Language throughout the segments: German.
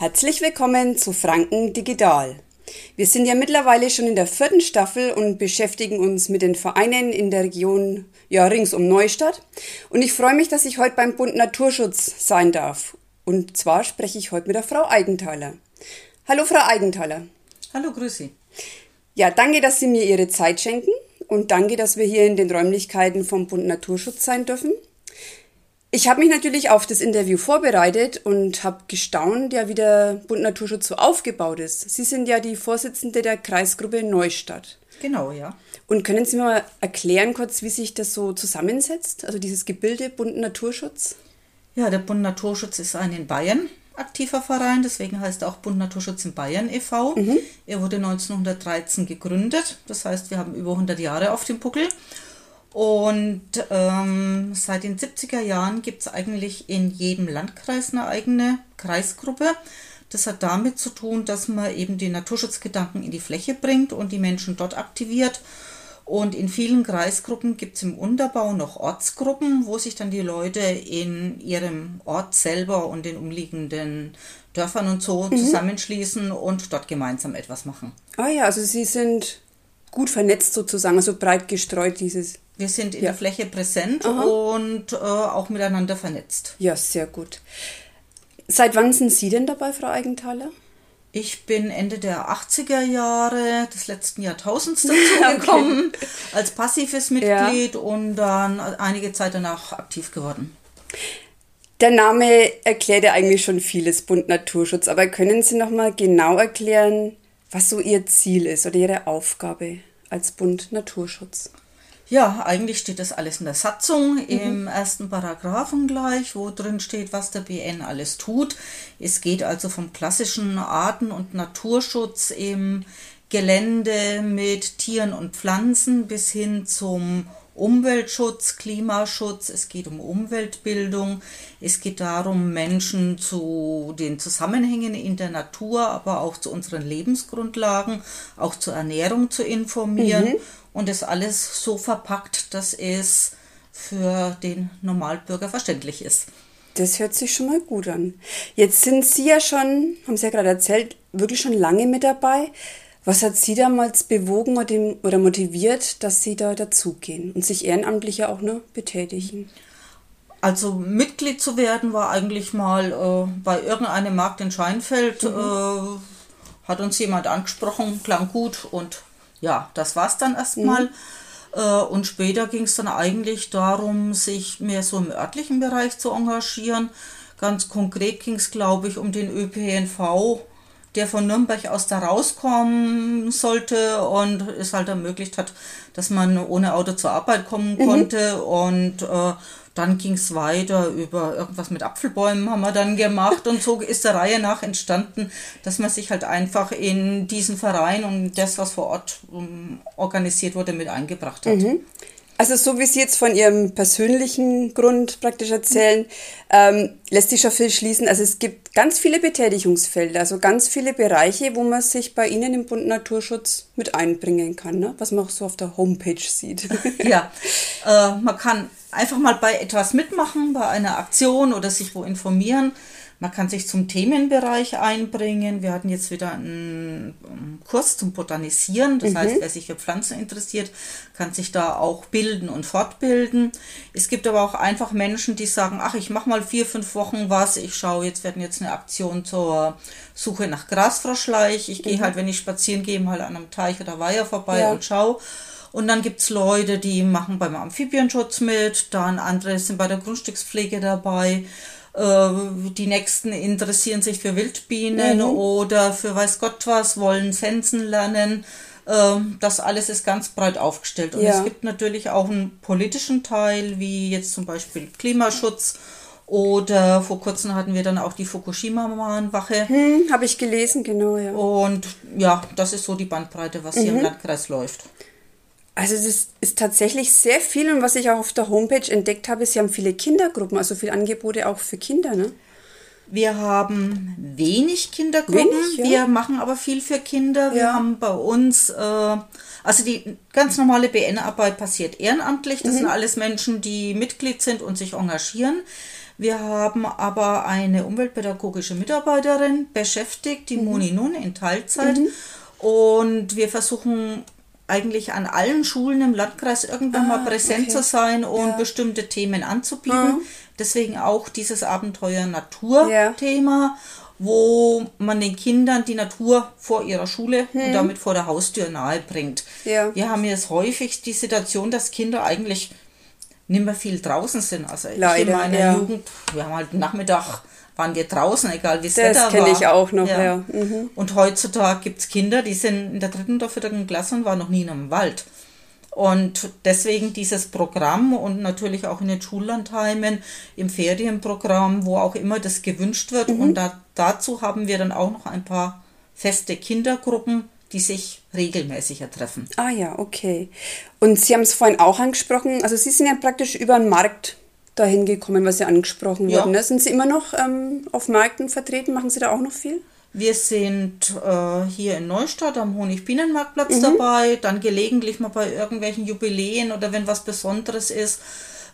Herzlich willkommen zu Franken Digital. Wir sind ja mittlerweile schon in der vierten Staffel und beschäftigen uns mit den Vereinen in der Region ja, rings um Neustadt. Und ich freue mich, dass ich heute beim Bund Naturschutz sein darf. Und zwar spreche ich heute mit der Frau Eigenthaler. Hallo, Frau Eigenthaler. Hallo, grüße. Ja, danke, dass Sie mir Ihre Zeit schenken und danke, dass wir hier in den Räumlichkeiten vom Bund Naturschutz sein dürfen. Ich habe mich natürlich auf das Interview vorbereitet und habe gestaunt, ja, wie der Bund Naturschutz so aufgebaut ist. Sie sind ja die Vorsitzende der Kreisgruppe Neustadt. Genau, ja. Und können Sie mir mal erklären kurz, wie sich das so zusammensetzt, also dieses Gebilde Bund Naturschutz? Ja, der Bund Naturschutz ist ein in Bayern aktiver Verein, deswegen heißt er auch Bund Naturschutz in Bayern e.V. Mhm. Er wurde 1913 gegründet, das heißt, wir haben über 100 Jahre auf dem Puckel. Und ähm, seit den 70er Jahren gibt es eigentlich in jedem Landkreis eine eigene Kreisgruppe. Das hat damit zu tun, dass man eben den Naturschutzgedanken in die Fläche bringt und die Menschen dort aktiviert. Und in vielen Kreisgruppen gibt es im Unterbau noch Ortsgruppen, wo sich dann die Leute in ihrem Ort selber und den umliegenden Dörfern und so mhm. zusammenschließen und dort gemeinsam etwas machen. Ah ja, also Sie sind gut vernetzt sozusagen, also breit gestreut dieses wir sind in ja. der Fläche präsent Aha. und äh, auch miteinander vernetzt. Ja, sehr gut. Seit wann sind Sie denn dabei, Frau Eigenthaler? Ich bin Ende der 80er Jahre des letzten Jahrtausends dazu gekommen, okay. als passives Mitglied ja. und dann einige Zeit danach aktiv geworden. Der Name erklärt ja eigentlich schon vieles, Bund Naturschutz, aber können Sie noch mal genau erklären, was so Ihr Ziel ist oder Ihre Aufgabe als Bund Naturschutz? Ja, eigentlich steht das alles in der Satzung mhm. im ersten Paragraphen gleich, wo drin steht, was der BN alles tut. Es geht also vom klassischen Arten- und Naturschutz im Gelände mit Tieren und Pflanzen bis hin zum Umweltschutz, Klimaschutz, es geht um Umweltbildung, es geht darum, Menschen zu den Zusammenhängen in der Natur, aber auch zu unseren Lebensgrundlagen, auch zur Ernährung zu informieren. Mhm und das alles so verpackt, dass es für den Normalbürger verständlich ist. Das hört sich schon mal gut an. Jetzt sind Sie ja schon, haben Sie ja gerade erzählt, wirklich schon lange mit dabei. Was hat Sie damals bewogen oder motiviert, dass Sie da dazugehen und sich ehrenamtlich ja auch nur betätigen? Also Mitglied zu werden war eigentlich mal äh, bei irgendeinem Markt in Scheinfeld, mhm. äh, hat uns jemand angesprochen, klang gut und ja, das war es dann erstmal. Mhm. Äh, und später ging es dann eigentlich darum, sich mehr so im örtlichen Bereich zu engagieren. Ganz konkret ging es, glaube ich, um den ÖPNV, der von Nürnberg aus da rauskommen sollte und es halt ermöglicht hat, dass man ohne Auto zur Arbeit kommen mhm. konnte. Und äh, dann ging es weiter über irgendwas mit Apfelbäumen haben wir dann gemacht und so ist der Reihe nach entstanden, dass man sich halt einfach in diesen Verein und das, was vor Ort um, ähm, organisiert wurde, mit eingebracht hat. Mhm. Also so wie Sie jetzt von Ihrem persönlichen Grund praktisch erzählen, ähm, lässt sich schon viel schließen. Also es gibt ganz viele Betätigungsfelder, also ganz viele Bereiche, wo man sich bei Ihnen im Bund Naturschutz mit einbringen kann, ne? was man auch so auf der Homepage sieht. Ja, äh, man kann einfach mal bei etwas mitmachen, bei einer Aktion oder sich wo informieren. Man kann sich zum Themenbereich einbringen. Wir hatten jetzt wieder einen Kurs zum Botanisieren. Das mhm. heißt, wer sich für Pflanzen interessiert, kann sich da auch bilden und fortbilden. Es gibt aber auch einfach Menschen, die sagen, ach, ich mache mal vier, fünf Wochen was. Ich schaue, jetzt werden jetzt eine Aktion zur Suche nach Grasfroschleich. Ich gehe mhm. halt, wenn ich spazieren gehe, mal an einem Teich oder Weiher vorbei ja. und schaue. Und dann gibt es Leute, die machen beim Amphibienschutz mit, dann andere sind bei der Grundstückspflege dabei. Äh, die nächsten interessieren sich für Wildbienen mhm. oder für weiß Gott was, wollen Sensen lernen. Ähm, das alles ist ganz breit aufgestellt. Und ja. es gibt natürlich auch einen politischen Teil, wie jetzt zum Beispiel Klimaschutz. Oder vor kurzem hatten wir dann auch die Fukushima-Mahnwache. Hm, Habe ich gelesen, genau, ja. Und ja, das ist so die Bandbreite, was mhm. hier im mhm. Landkreis läuft. Also es ist, tatsächlich sehr viel und was ich auch auf der Homepage entdeckt habe, Sie haben viele Kindergruppen, also viele Angebote auch für Kinder, ne? Wir haben wenig Kindergruppen, wenig, ja. wir machen aber viel für Kinder. Wir ja. haben bei uns, äh, also die ganz normale BN-Arbeit passiert ehrenamtlich. Das mhm. sind alles Menschen, die Mitglied sind und sich engagieren. Wir haben aber eine umweltpädagogische Mitarbeiterin beschäftigt, die mhm. Moni Nun in Teilzeit. Mhm. Und wir versuchen eigentlich an allen Schulen im Landkreis irgendwann ah, mal präsent okay. zu sein und ja. bestimmte Themen anzubieten. Mhm. Deswegen auch dieses Abenteuer Natur-Thema. Ja wo man den Kindern die Natur vor ihrer Schule hm. und damit vor der Haustür nahe bringt. Ja. Wir haben jetzt häufig die Situation, dass Kinder eigentlich nicht mehr viel draußen sind. Also Leider, ich in meiner ja. Jugend, wir haben halt Nachmittag waren wir draußen, egal wie es Wetter war. Das kenne ich auch noch, ja. ja. Mhm. Und heutzutage gibt es Kinder, die sind in der dritten oder vierten Klasse und waren noch nie in einem Wald. Und deswegen dieses Programm und natürlich auch in den Schullandheimen, im Ferienprogramm, wo auch immer das gewünscht wird. Mhm. Und da, dazu haben wir dann auch noch ein paar feste Kindergruppen, die sich regelmäßiger treffen. Ah ja, okay. Und Sie haben es vorhin auch angesprochen, also Sie sind ja praktisch über den Markt dahin gekommen, was Sie angesprochen ja. wurden. Ne? Sind Sie immer noch ähm, auf Märkten vertreten? Machen Sie da auch noch viel? Wir sind äh, hier in Neustadt am Honigbienenmarktplatz mhm. dabei, dann gelegentlich mal bei irgendwelchen Jubiläen oder wenn was Besonderes ist.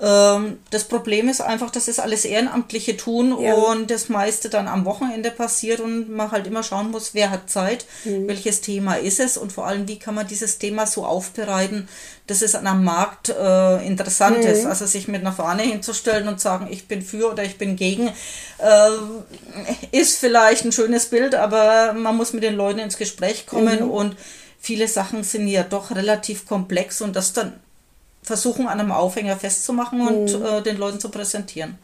Ähm, das Problem ist einfach, dass es alles Ehrenamtliche tun ja. und das meiste dann am Wochenende passiert und man halt immer schauen muss, wer hat Zeit, mhm. welches Thema ist es und vor allem, wie kann man dieses Thema so aufbereiten, dass es am Markt äh, interessant mhm. ist. Also sich mit einer Fahne hinzustellen und sagen, ich bin für oder ich bin gegen, äh, ist vielleicht ein schönes Bild, aber man muss mit den Leuten ins Gespräch kommen mhm. und viele Sachen sind ja doch relativ komplex und das dann versuchen, an einem Aufhänger festzumachen und mhm. äh, den Leuten zu präsentieren.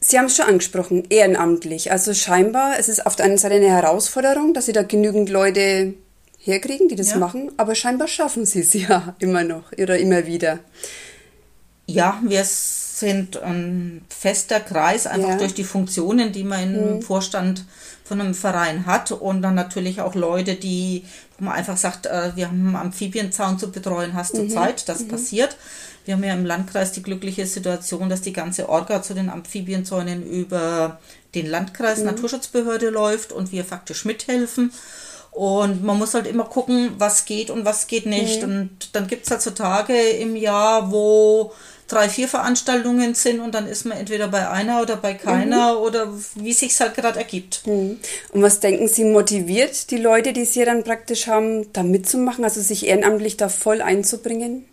Sie haben es schon angesprochen, ehrenamtlich. Also scheinbar, es ist auf der einen Seite eine Herausforderung, dass Sie da genügend Leute herkriegen, die das ja. machen, aber scheinbar schaffen Sie es ja immer noch oder immer wieder. Ja, wir sind ein fester Kreis, einfach ja. durch die Funktionen, die man im mhm. Vorstand von einem Verein hat und dann natürlich auch Leute, die, wo man einfach sagt, äh, wir haben einen Amphibienzaun zu betreuen, hast du mhm. Zeit, das mhm. passiert. Wir haben ja im Landkreis die glückliche Situation, dass die ganze Orga zu den Amphibienzäunen über den Landkreis mhm. Naturschutzbehörde läuft und wir faktisch mithelfen. Und man muss halt immer gucken, was geht und was geht nicht. Mhm. Und dann gibt es halt so Tage im Jahr, wo drei, vier Veranstaltungen sind und dann ist man entweder bei einer oder bei keiner mhm. oder wie sich halt gerade ergibt. Mhm. Und was denken Sie motiviert die Leute, die Sie dann praktisch haben, da mitzumachen, also sich ehrenamtlich da voll einzubringen?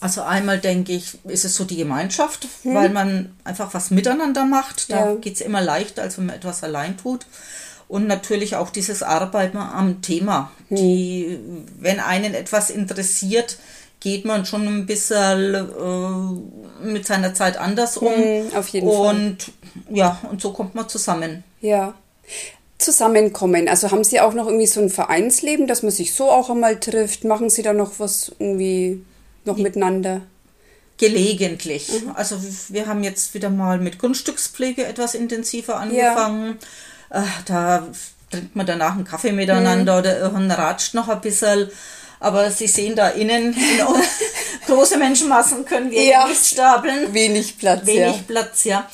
Also einmal denke ich, ist es so die Gemeinschaft, mhm. weil man einfach was miteinander macht. Da ja. geht es immer leichter, als wenn man etwas allein tut. Und natürlich auch dieses Arbeiten am Thema. Hm. Die, wenn einen etwas interessiert, geht man schon ein bisschen äh, mit seiner Zeit anders um. Mhm, auf jeden und, Fall. Und ja, und so kommt man zusammen. Ja. Zusammenkommen. Also haben Sie auch noch irgendwie so ein Vereinsleben, dass man sich so auch einmal trifft? Machen Sie da noch was irgendwie noch miteinander? Gelegentlich. Mhm. Also wir haben jetzt wieder mal mit Grundstückspflege etwas intensiver angefangen. Ja. Äh, da trinkt man danach einen Kaffee miteinander mhm. oder ratscht noch ein bisschen. Aber Sie sehen da innen, große Menschenmassen können wir ja, nicht stapeln. Wenig Platz. Wenig ja. Platz, ja.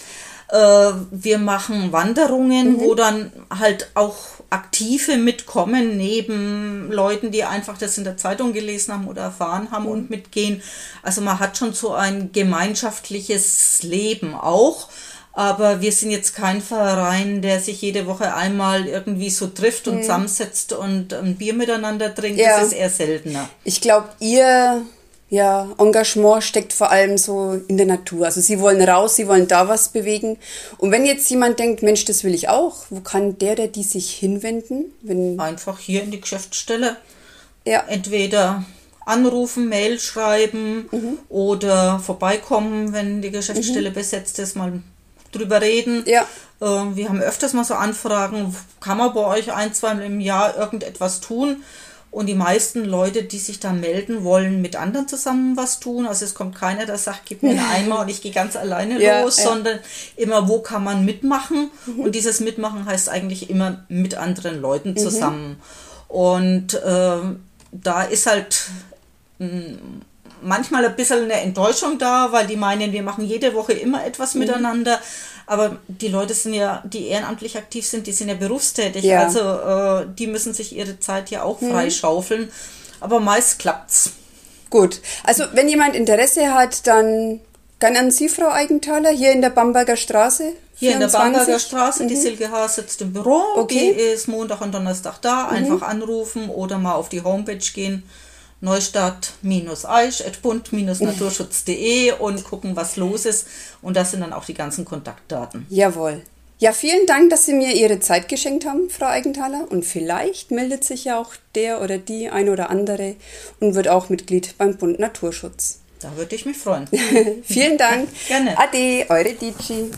Äh, wir machen Wanderungen, mhm. wo dann halt auch Aktive mitkommen, neben Leuten, die einfach das in der Zeitung gelesen haben oder erfahren haben mhm. und mitgehen. Also man hat schon so ein gemeinschaftliches Leben auch. Aber wir sind jetzt kein Verein, der sich jede Woche einmal irgendwie so trifft und mhm. zusammensetzt und ein Bier miteinander trinkt. Ja. Das ist eher seltener. Ich glaube, ihr ja, Engagement steckt vor allem so in der Natur. Also sie wollen raus, sie wollen da was bewegen. Und wenn jetzt jemand denkt, Mensch, das will ich auch, wo kann der, der die sich hinwenden? Wenn Einfach hier in die Geschäftsstelle. Ja. Entweder anrufen, Mail schreiben mhm. oder vorbeikommen, wenn die Geschäftsstelle mhm. besetzt ist, mal drüber reden. Ja. Äh, wir haben öfters mal so Anfragen, kann man bei euch ein, zweimal im Jahr irgendetwas tun? Und die meisten Leute, die sich da melden, wollen mit anderen zusammen was tun. Also es kommt keiner, der sagt, gib mir einen Eimer und ich gehe ganz alleine ja, los, ja. sondern immer, wo kann man mitmachen? Mhm. Und dieses Mitmachen heißt eigentlich immer mit anderen Leuten mhm. zusammen. Mhm. Und äh, da ist halt hm, manchmal ein bisschen eine Enttäuschung da, weil die meinen, wir machen jede Woche immer etwas mhm. miteinander. Aber die Leute sind ja, die ehrenamtlich aktiv sind, die sind ja berufstätig. Ja. Also äh, die müssen sich ihre Zeit ja auch mhm. freischaufeln. Aber meist klappt's. Gut. Also wenn jemand Interesse hat, dann Gern an Sie, Frau Eigenthaler, hier in der Bamberger Straße. Hier 24. in der Bamberger Straße, Mhm. die Silke Haas sitzt im Büro. Okay. Die ist Montag und Donnerstag da. Einfach anrufen oder mal auf die Homepage gehen. Neustadt-Eisch.bund-naturschutz.de und gucken, was los ist. Und das sind dann auch die ganzen Kontaktdaten. Jawohl. Ja, vielen Dank, dass Sie mir Ihre Zeit geschenkt haben, Frau Eigenthaler. Und vielleicht meldet sich ja auch der oder die ein oder andere und wird auch Mitglied beim Bund Naturschutz. Da würde ich mich freuen. Vielen Dank. Gerne. Ade, eure Dici.